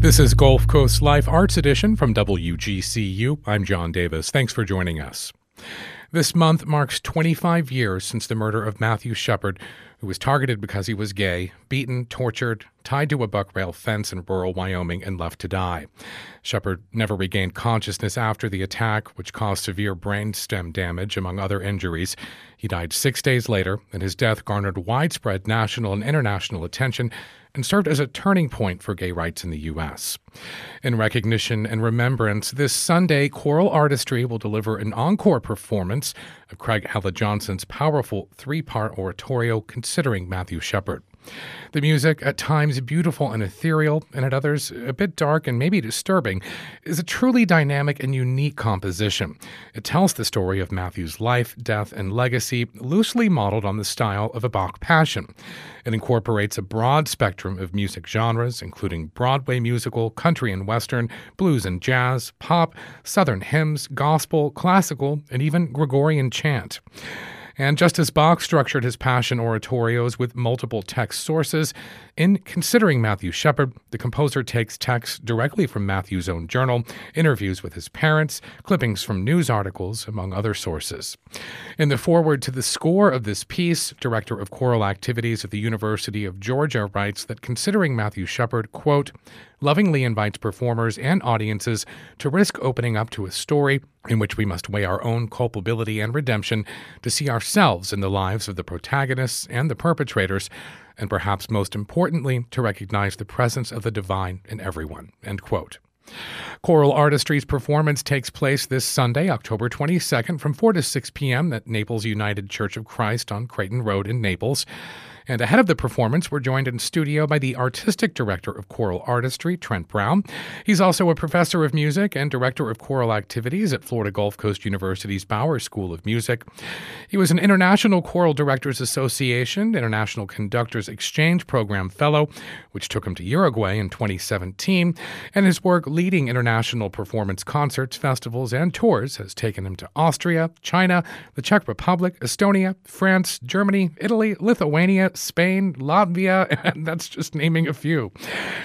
This is Gulf Coast Life Arts Edition from WGCU. I'm John Davis. Thanks for joining us. This month marks 25 years since the murder of Matthew Shepard, who was targeted because he was gay, beaten, tortured, tied to a buck rail fence in rural Wyoming, and left to die. Shepard never regained consciousness after the attack, which caused severe brainstem damage, among other injuries. He died six days later, and his death garnered widespread national and international attention and served as a turning point for gay rights in the U.S. In recognition and remembrance, this Sunday, Choral Artistry will deliver an encore performance of Craig Hella Johnson's powerful three part oratorio considering Matthew Shepard. The music, at times beautiful and ethereal, and at others a bit dark and maybe disturbing, is a truly dynamic and unique composition. It tells the story of Matthew's life, death, and legacy, loosely modeled on the style of a Bach Passion. It incorporates a broad spectrum of music genres, including Broadway musical, country and western, blues and jazz, pop, southern hymns, gospel, classical, and even Gregorian chant. And just as Bach structured his Passion oratorios with multiple text sources, in considering Matthew Shepard, the composer takes texts directly from Matthew's own journal, interviews with his parents, clippings from news articles, among other sources. In the foreword to the score of this piece, Director of Choral Activities at the University of Georgia writes that considering Matthew Shepard, quote, lovingly invites performers and audiences to risk opening up to a story in which we must weigh our own culpability and redemption to see ourselves in the lives of the protagonists and the perpetrators and perhaps most importantly, to recognize the presence of the divine in everyone. End quote. Choral Artistry's performance takes place this Sunday, October 22nd, from 4 to 6 p.m. at Naples United Church of Christ on Crayton Road in Naples. And ahead of the performance, we're joined in studio by the artistic director of choral artistry, Trent Brown. He's also a professor of music and director of choral activities at Florida Gulf Coast University's Bower School of Music. He was an International Choral Directors Association International Conductors Exchange Program Fellow, which took him to Uruguay in 2017. And his work leading international performance concerts, festivals, and tours has taken him to Austria, China, the Czech Republic, Estonia, France, Germany, Italy, Lithuania, Spain, Latvia, and that's just naming a few.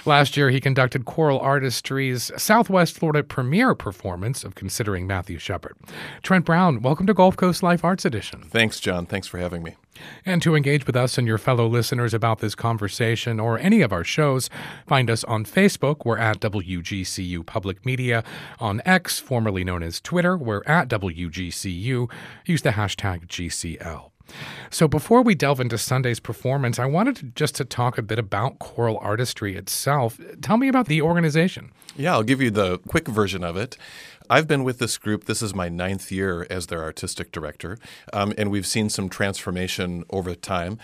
Last year, he conducted Choral Artistry's Southwest Florida premiere performance of Considering Matthew Shepard. Trent Brown, welcome to Gulf Coast Life Arts Edition. Thanks, John. Thanks for having me. And to engage with us and your fellow listeners about this conversation or any of our shows, find us on Facebook. We're at WGCU Public Media. On X, formerly known as Twitter, we're at WGCU. Use the hashtag GCL. So before we delve into Sunday's performance, I wanted to just to talk a bit about choral artistry itself. Tell me about the organization. Yeah, I'll give you the quick version of it. I've been with this group. This is my ninth year as their artistic director, um, and we've seen some transformation over time.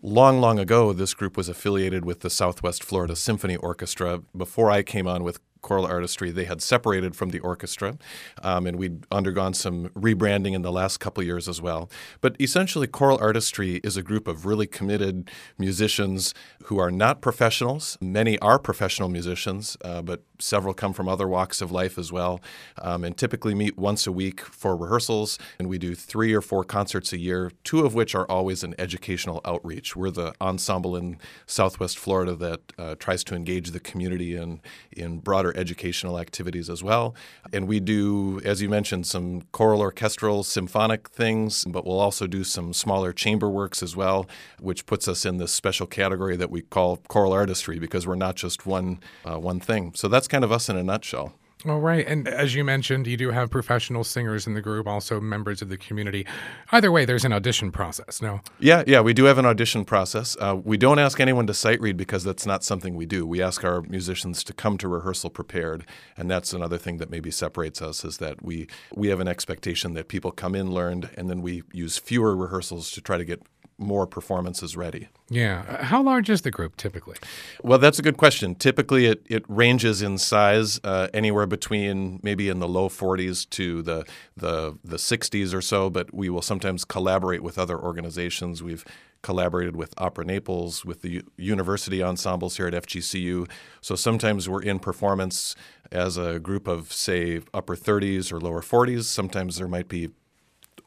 Long, long ago, this group was affiliated with the Southwest Florida Symphony Orchestra. Before I came on with choral artistry. They had separated from the orchestra, um, and we'd undergone some rebranding in the last couple years as well. But essentially, choral artistry is a group of really committed musicians who are not professionals. Many are professional musicians, uh, but several come from other walks of life as well, um, and typically meet once a week for rehearsals. And we do three or four concerts a year, two of which are always an educational outreach. We're the ensemble in Southwest Florida that uh, tries to engage the community in in broader educational activities as well. And we do, as you mentioned, some choral orchestral symphonic things, but we'll also do some smaller chamber works as well, which puts us in this special category that we call choral artistry because we're not just one uh, one thing. So that's kind of us in a nutshell. All right. And as you mentioned, you do have professional singers in the group, also members of the community. Either way, there's an audition process, no? Yeah, yeah, we do have an audition process. Uh, we don't ask anyone to sight read because that's not something we do. We ask our musicians to come to rehearsal prepared. And that's another thing that maybe separates us is that we, we have an expectation that people come in learned, and then we use fewer rehearsals to try to get more performances ready. Yeah. How large is the group typically? Well, that's a good question. Typically, it, it ranges in size uh, anywhere between maybe in the low 40s to the, the, the 60s or so, but we will sometimes collaborate with other organizations. We've collaborated with Opera Naples, with the university ensembles here at FGCU. So sometimes we're in performance as a group of, say, upper 30s or lower 40s. Sometimes there might be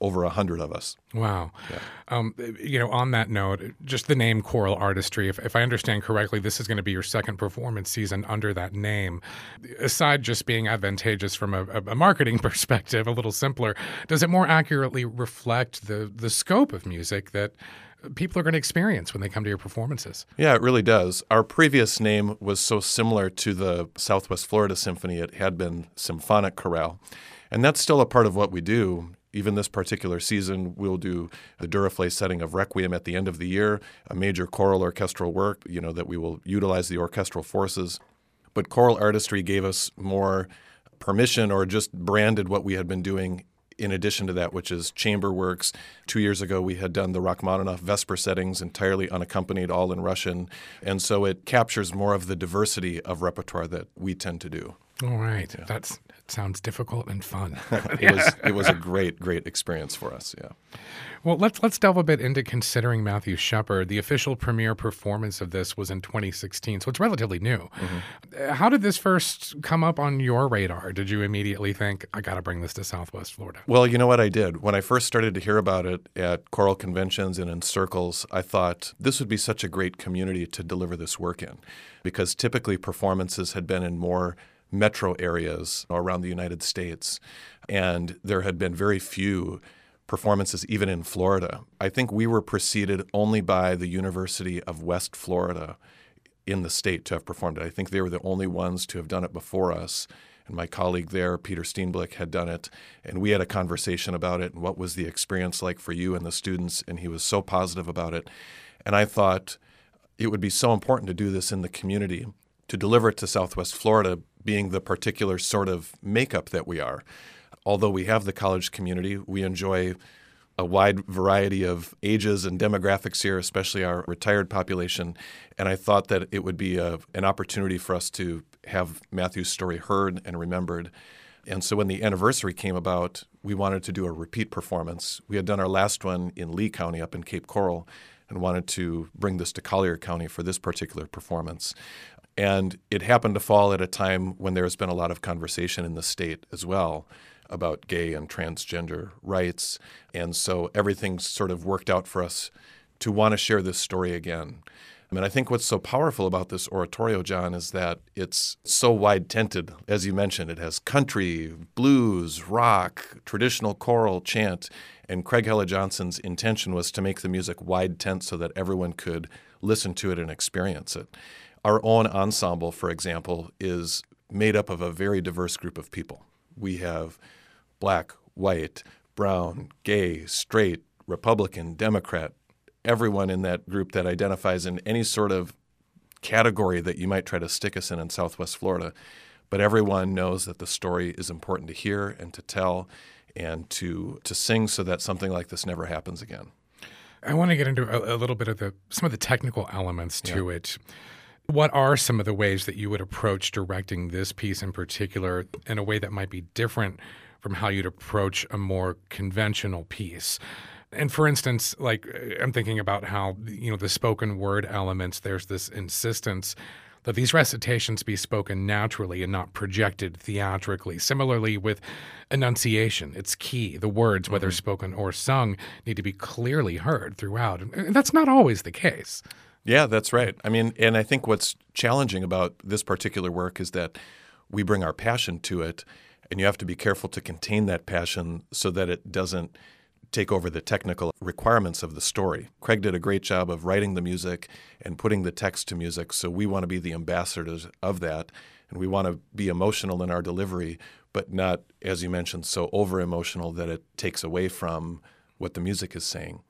over a hundred of us. Wow. Um, you know, on that note, just the name Choral Artistry, if, if I understand correctly, this is going to be your second performance season under that name. Aside just being advantageous from a, a marketing perspective, a little simpler, does it more accurately reflect the, the scope of music that people are going to experience when they come to your performances? Yeah, it really does. Our previous name was so similar to the Southwest Florida Symphony, it had been Symphonic Chorale. And that's still a part of what we do. Even this particular season, we'll do the Duruflé setting of Requiem at the end of the year, a major choral orchestral work, you know, that we will utilize the orchestral forces. But choral artistry gave us more permission or just branded what we had been doing in addition to that, which is chamber works. Two years ago, we had done the Rachmaninoff Vesper settings entirely unaccompanied, all in Russian. And so it captures more of the diversity of repertoire that we tend to do. All right. Yeah. That's sounds difficult and fun. it was it was a great great experience for us. Yeah. Well, let's let's delve a bit into considering Matthew Shepard. The official premiere performance of this was in 2016, so it's relatively new. Mm-hmm. How did this first come up on your radar? Did you immediately think I got to bring this to Southwest Florida? Well, you know what I did when I first started to hear about it at choral conventions and in circles. I thought this would be such a great community to deliver this work in, because typically performances had been in more metro areas around the United States. And there had been very few performances, even in Florida. I think we were preceded only by the University of West Florida in the state to have performed it. I think they were the only ones to have done it before us. And my colleague there, Peter Steenblik, had done it. And we had a conversation about it and what was the experience like for you and the students. And he was so positive about it. And I thought it would be so important to do this in the community, to deliver it to Southwest Florida being the particular sort of makeup that we are. Although we have the college community, we enjoy a wide variety of ages and demographics here, especially our retired population. And I thought that it would be a, an opportunity for us to have Matthew's story heard and remembered. And so when the anniversary came about, we wanted to do a repeat performance. We had done our last one in Lee County up in Cape Coral and wanted to bring this to Collier County for this particular performance. And it happened to fall at a time when there's been a lot of conversation in the state as well about gay and transgender rights. And so everything sort of worked out for us to want to share this story again. I mean, I think what's so powerful about this oratorio, John, is that it's so wide tented. As you mentioned, it has country, blues, rock, traditional choral, chant. And Craig Hella Johnson's intention was to make the music wide tent so that everyone could listen to it and experience it. Our own ensemble, for example, is made up of a very diverse group of people. We have black, white, brown, gay, straight, Republican, Democrat, everyone in that group that identifies in any sort of category that you might try to stick us in in Southwest Florida. But everyone knows that the story is important to hear and to tell and to, to sing so that something like this never happens again. I want to get into a, a little bit of the some of the technical elements to yeah. it. What are some of the ways that you would approach directing this piece in particular in a way that might be different from how you'd approach a more conventional piece? And for instance, like I'm thinking about how, you know, the spoken word elements, there's this insistence that these recitations be spoken naturally and not projected theatrically. Similarly, with enunciation, it's key. The words, whether mm-hmm. spoken or sung, need to be clearly heard throughout. And that's not always the case. Yeah, that's right. I mean, and I think what's challenging about this particular work is that we bring our passion to it, and you have to be careful to contain that passion so that it doesn't take over the technical requirements of the story. Craig did a great job of writing the music and putting the text to music, so we want to be the ambassadors of that, and we want to be emotional in our delivery, but not, as you mentioned, so over emotional that it takes away from what the music is saying.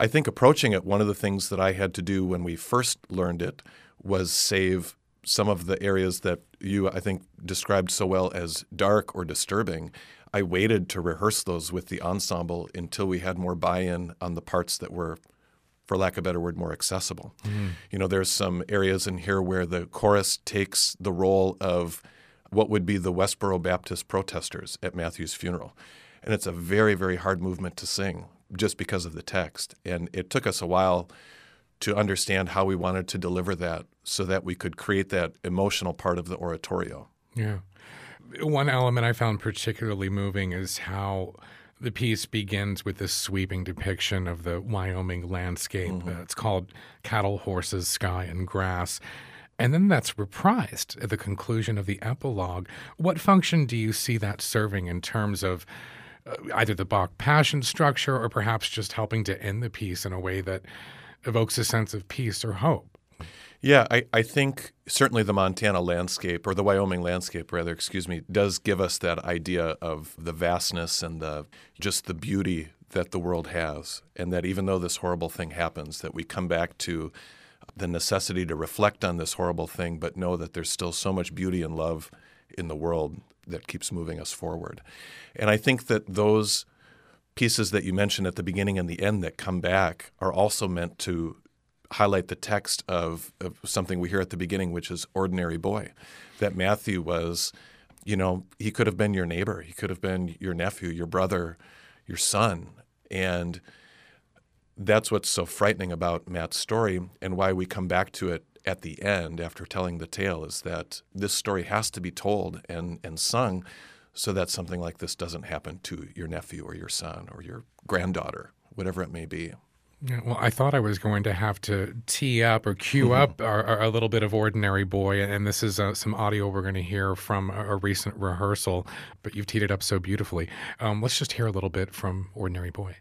I think approaching it, one of the things that I had to do when we first learned it was save some of the areas that you, I think, described so well as dark or disturbing. I waited to rehearse those with the ensemble until we had more buy in on the parts that were, for lack of a better word, more accessible. Mm-hmm. You know, there's some areas in here where the chorus takes the role of what would be the Westboro Baptist protesters at Matthew's funeral. And it's a very, very hard movement to sing just because of the text. And it took us a while to understand how we wanted to deliver that so that we could create that emotional part of the oratorio. Yeah. One element I found particularly moving is how The piece begins with this sweeping depiction of the Wyoming landscape. Uh, it's called Cattle, Horses, Sky, and Grass. And then that's reprised at the conclusion of the epilogue. What function do you see that serving in terms of Uh, either the Bach passion structure or perhaps just helping to end the piece in a way that evokes a sense of peace or hope? Yeah, I, I think certainly the Montana landscape, or the Wyoming landscape, rather, excuse me, does give us that idea of the vastness and the just the beauty that the world has, and that even though this horrible thing happens, that we come back to the necessity to reflect on this horrible thing, but know that there's still so much beauty and love in the world that keeps moving us forward. And I think that those pieces that you mentioned at the beginning and the end that come back are also meant to highlight the text of, of something we hear at the beginning, which is ordinary boy. That Matthew was, you know, he could have been your neighbor, he could have been your nephew, your brother, your son. And that's what's so frightening about Matt's story and why we come back to it at the end after telling the tale is that this story has to be told and, and sung so that something like this doesn't happen to your nephew or your son or your granddaughter, whatever it may be. Yeah, well, I thought I was going to have to tee up or cue mm-hmm. up our, our, a little bit of Ordinary Boy, and this is uh, some audio we're going to hear from a, a, recent rehearsal, but you've teed it up so beautifully. Um, let's just hear a little bit from Ordinary Boy.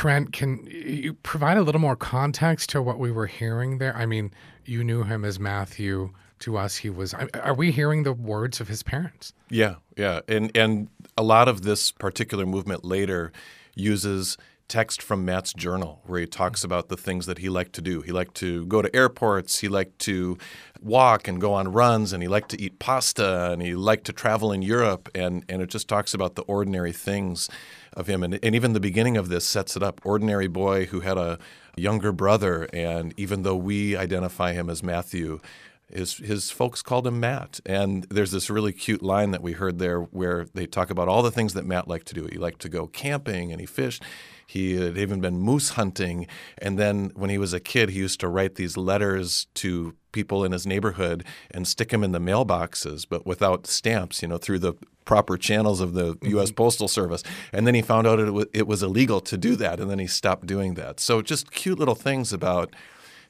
Trent, can you provide a little more context to what we were hearing there? I mean, you knew him as Matthew. To us, he was. Are we hearing the words of his parents? Yeah, yeah, and and a lot of this particular movement later uses text from Matt's journal where he talks about the things that he liked to do. He liked to go to airports, he liked to walk and go on runs, and he liked to eat pasta, and he liked to travel in Europe, and and it just talks about the ordinary things of him. And, and even the beginning of this sets it up. Ordinary boy who had a younger brother, and even though we identify him as Matthew, his his folks called him Matt. And there's this really cute line that we heard there where they talk about all the things that Matt liked to do. He liked to go camping and he fished. He had even been moose hunting. And then when he was a kid, he used to write these letters to people in his neighborhood and stick them in the mailboxes, but without stamps, you know, through the proper channels of the mm-hmm. U.S. Postal Service. And then he found out it, w- it was illegal to do that, and then he stopped doing that. So just cute little things about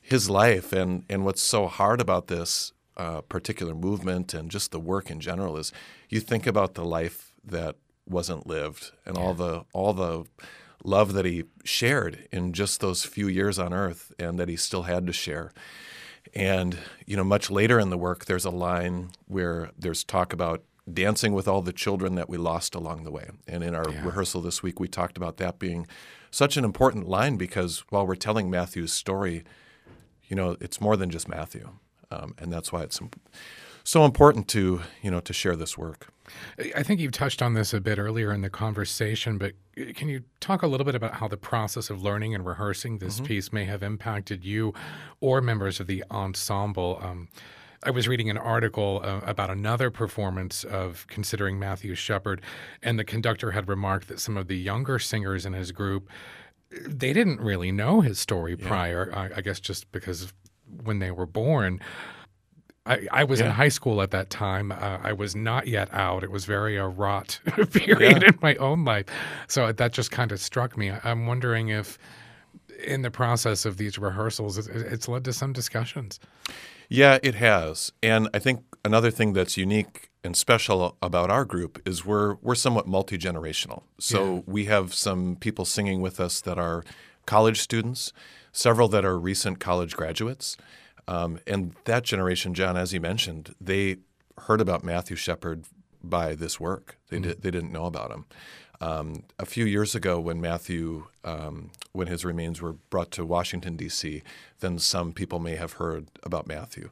his life and, and what's so hard about this uh, particular movement and just the work in general is you think about the life that wasn't lived and yeah. all the all the love that he shared in just those few years on earth and that he still had to share. And you know, much later in the work there's a line where there's talk about dancing with all the children that we lost along the way. And in our yeah. rehearsal this week we talked about that being such an important line because while we're telling Matthew's story, you know, it's more than just Matthew. Um, and that's why it's so important to, you know, to share this work. I think you've touched on this a bit earlier in the conversation, but can you talk a little bit about how the process of learning and rehearsing this mm-hmm. piece may have impacted you or members of the ensemble? Um, I was reading an article uh, about another performance of Considering Matthew Shepard, and the conductor had remarked that some of the younger singers in his group they didn't really know his story yeah. prior. I, I guess just because when they were born. I, I was yeah. in high school at that time. Uh, I was not yet out. It was very a rot period yeah. in my own life. So that just kind of struck me. I'm wondering if, in the process of these rehearsals, it's led to some discussions. Yeah, it has. And I think another thing that's unique and special about our group is we're we're somewhat multi generational. So yeah. we have some people singing with us that are college students, several that are recent college graduates. Um, and that generation, John, as you mentioned, they heard about Matthew Shepard by this work. They, mm-hmm. did, they didn't know about him. Um, a few years ago, when Matthew, um, when his remains were brought to Washington D.C., then some people may have heard about Matthew.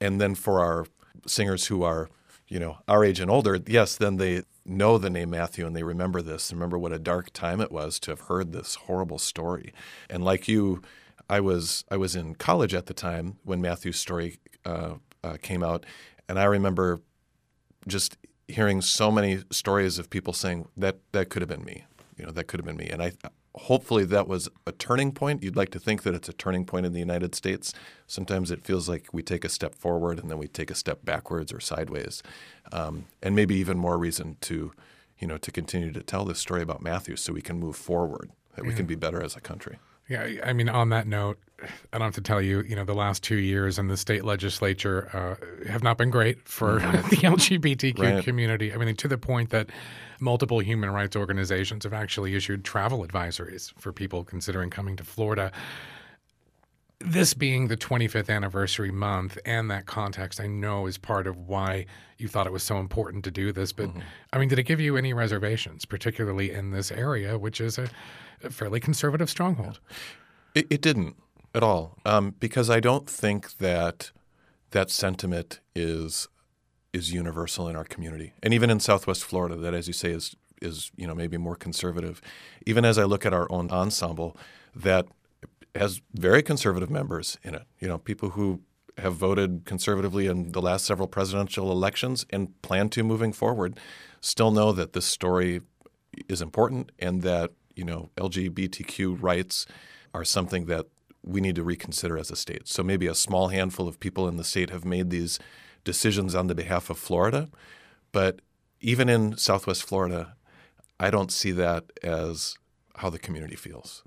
And then for our singers who are, you know, our age and older, yes, then they know the name Matthew and they remember this. Remember what a dark time it was to have heard this horrible story. And like you, I was I was in college at the time when Matthew's story uh, uh, came out, and I remember just hearing so many stories of people saying that that could have been me, you know, that could have been me, and I hopefully that was a turning point. You'd like to think that it's a turning point in the United States. Sometimes it feels like we take a step forward and then we take a step backwards or sideways, um, and maybe even more reason to, you know, to continue to tell this story about Matthew so we can move forward, that yeah. we can be better as a country. Yeah, I mean, on that note, I don't have to tell you, you know, the last two years in the state legislature uh, have not been great for mm-hmm. the LGBTQ right. community. I mean, to the point that multiple human rights organizations have actually issued travel advisories for people considering coming to Florida. This being the 25th anniversary month and that context, I know is part of why you thought it was so important to do this. But mm-hmm. I mean, did it give you any reservations, particularly in this area, which is a a fairly conservative stronghold. It, it didn't at all, um, because I don't think that that sentiment is is universal in our community, and even in Southwest Florida, that, as you say, is is you know maybe more conservative. Even as I look at our own ensemble, that has very conservative members in it. You know, people who have voted conservatively in the last several presidential elections and plan to moving forward, still know that this story is important and that you know, LGBTQ rights are something that we need to reconsider as a state. So maybe a small handful of people in the state have made these decisions on the behalf of Florida, but even in Southwest Florida, I don't see that as how the community feels.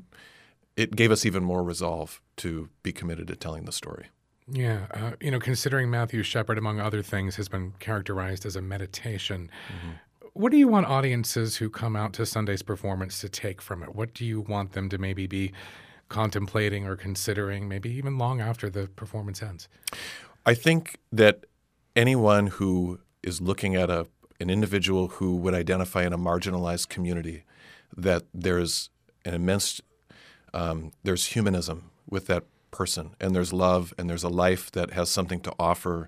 It gave us even more resolve to be committed to telling the story. Yeah, uh, you know, considering Matthew Shepard, among other things, has been characterized as a meditation. Mm-hmm. What do you want audiences who come out to Sunday's performance to take from it? What do you want them to maybe be contemplating or considering, maybe even long after the performance ends? I think that anyone who is looking at a an individual who would identify in a marginalized community, that there's an immense um, there's humanism with that person, and there's love, and there's a life that has something to offer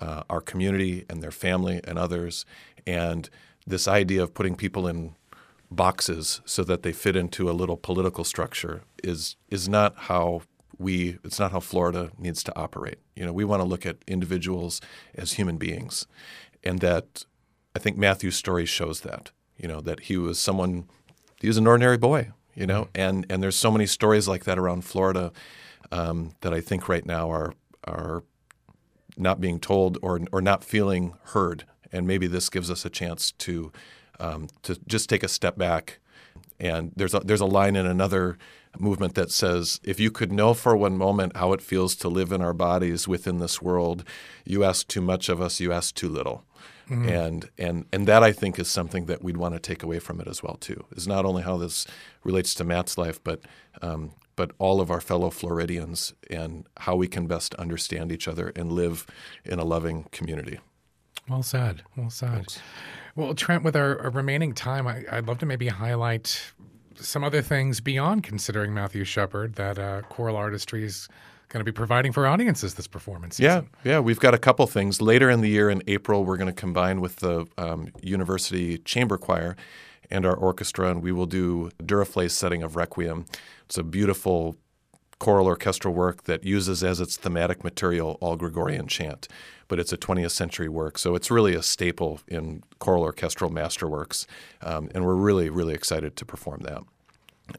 uh, our community and their family and others, and this idea of putting people in boxes so that they fit into a little political structure is is not how we it's not how Florida needs to operate. You know, we want to look at individuals as human beings. And that I think Matthew's story shows that. You know, that he was someone he was an ordinary boy. You know, and and there's so many stories like that around Florida um, that I think right now are are not being told or or not feeling heard. And maybe this gives us a chance to um, to just take a step back. And there's a, there's a line in another movement that says, if you could know for one moment how it feels to live in our bodies within this world, you ask too much of us, you ask too little. Mm-hmm. And and and that I think is something that we'd want to take away from it as well too. Is not only how this relates to Matt's life, but um, but all of our fellow Floridians and how we can best understand each other and live in a loving community. Well said. Well said. Thanks. Well, Trent, with our, our remaining time, I, would love to maybe highlight some other things beyond considering Matthew Shepard that uh, Choral Artistry is going to be providing for audiences this performance. Season. Yeah, yeah, we've got a couple things. Later in the year, in April, we're going to combine with the um, University Chamber Choir and our orchestra, and we will do Duruflé's setting of Requiem. It's a beautiful choral orchestral work that uses as its thematic material all Gregorian chant, but it's a 20th century work, so it's really a staple in choral orchestral masterworks, um, and we're really, really excited to perform that.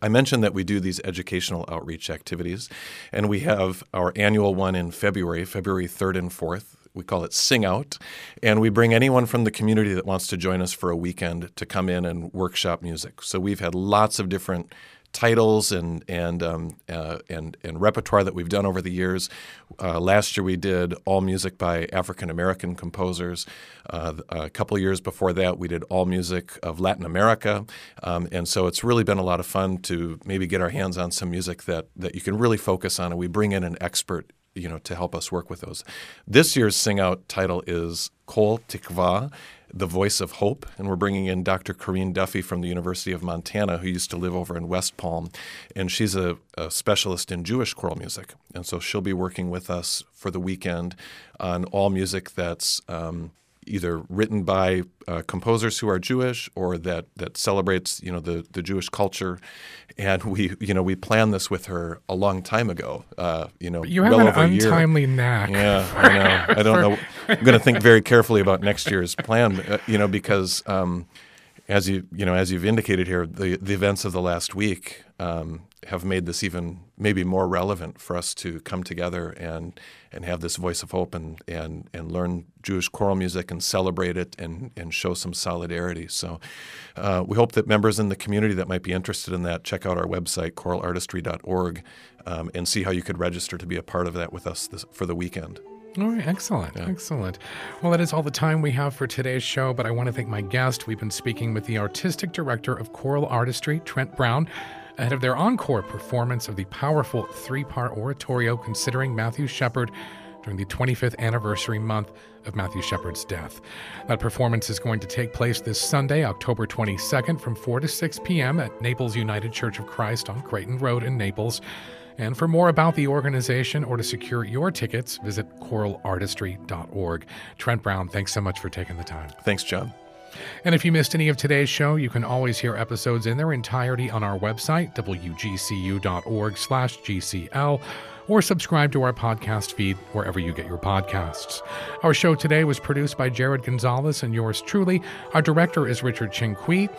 I mentioned that we do these educational outreach activities, and we have our annual one in February, February 3rd and 4th. We call it Sing Out, and we bring anyone from the community that wants to join us for a weekend to come in and workshop music. So we've had lots of different titles and and um, uh, and and repertoire that we've done over the years. Uh, last year we did all music by African American composers. Uh, a couple years before that we did all music of Latin America, um, and so it's really been a lot of fun to maybe get our hands on some music that that you can really focus on, and we bring in an expert you know to help us work with those. This year's sing out title is Kol Tikva, the Voice of Hope, and we're bringing in Dr. Coreen Duffy from the University of Montana, who used to live over in West Palm, and she's a, a, specialist in Jewish choral music, and so she'll be working with us for the weekend on all music that's um, either written by uh, composers who are Jewish or that that celebrates you know the the Jewish culture, and we you know we planned this with her a long time ago. Uh, you know, you have well an untimely knack. Yeah, I know. I don't know. I'm going to think very carefully about next year's plan. Uh, you know, because. Um, as you you know, as you've indicated here, the the events of the last week um, have made this even maybe more relevant for us to come together and and have this voice of hope and and and learn Jewish choral music and celebrate it and and show some solidarity. So uh, we hope that members in the community that might be interested in that check out our website choralartistry.org um, and see how you could register to be a part of that with us this, for the weekend. All right, excellent, yeah. excellent. Well, that is all the time we have for today's show, but I want to thank my guest. We've been speaking with the artistic director of choral artistry, Trent Brown, ahead of their encore performance of the powerful three part oratorio considering Matthew Shepard during the 25th anniversary month of Matthew Shepard's death. That performance is going to take place this Sunday, October 22nd, from 4 to 6 p.m. at Naples United Church of Christ on Crayton Road in Naples. And for more about the organization or to secure your tickets, visit choralartistry.org. Trent Brown, thanks so much for taking the time. Thanks, John. And if you missed any of today's show, you can always hear episodes in their entirety on our website, wgcu.org/gcl, or subscribe to our podcast feed wherever you get your podcasts. Our show today was produced by Jared Gonzalez and yours truly. Our director is Richard Chinqui.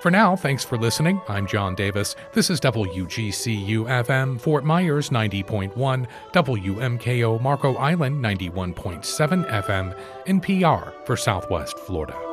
For now, thanks for listening. I'm John Davis. This is WGCU FM, Fort Myers 90.1, WMKO Marco Island 91.7 FM, and PR for Southwest Florida.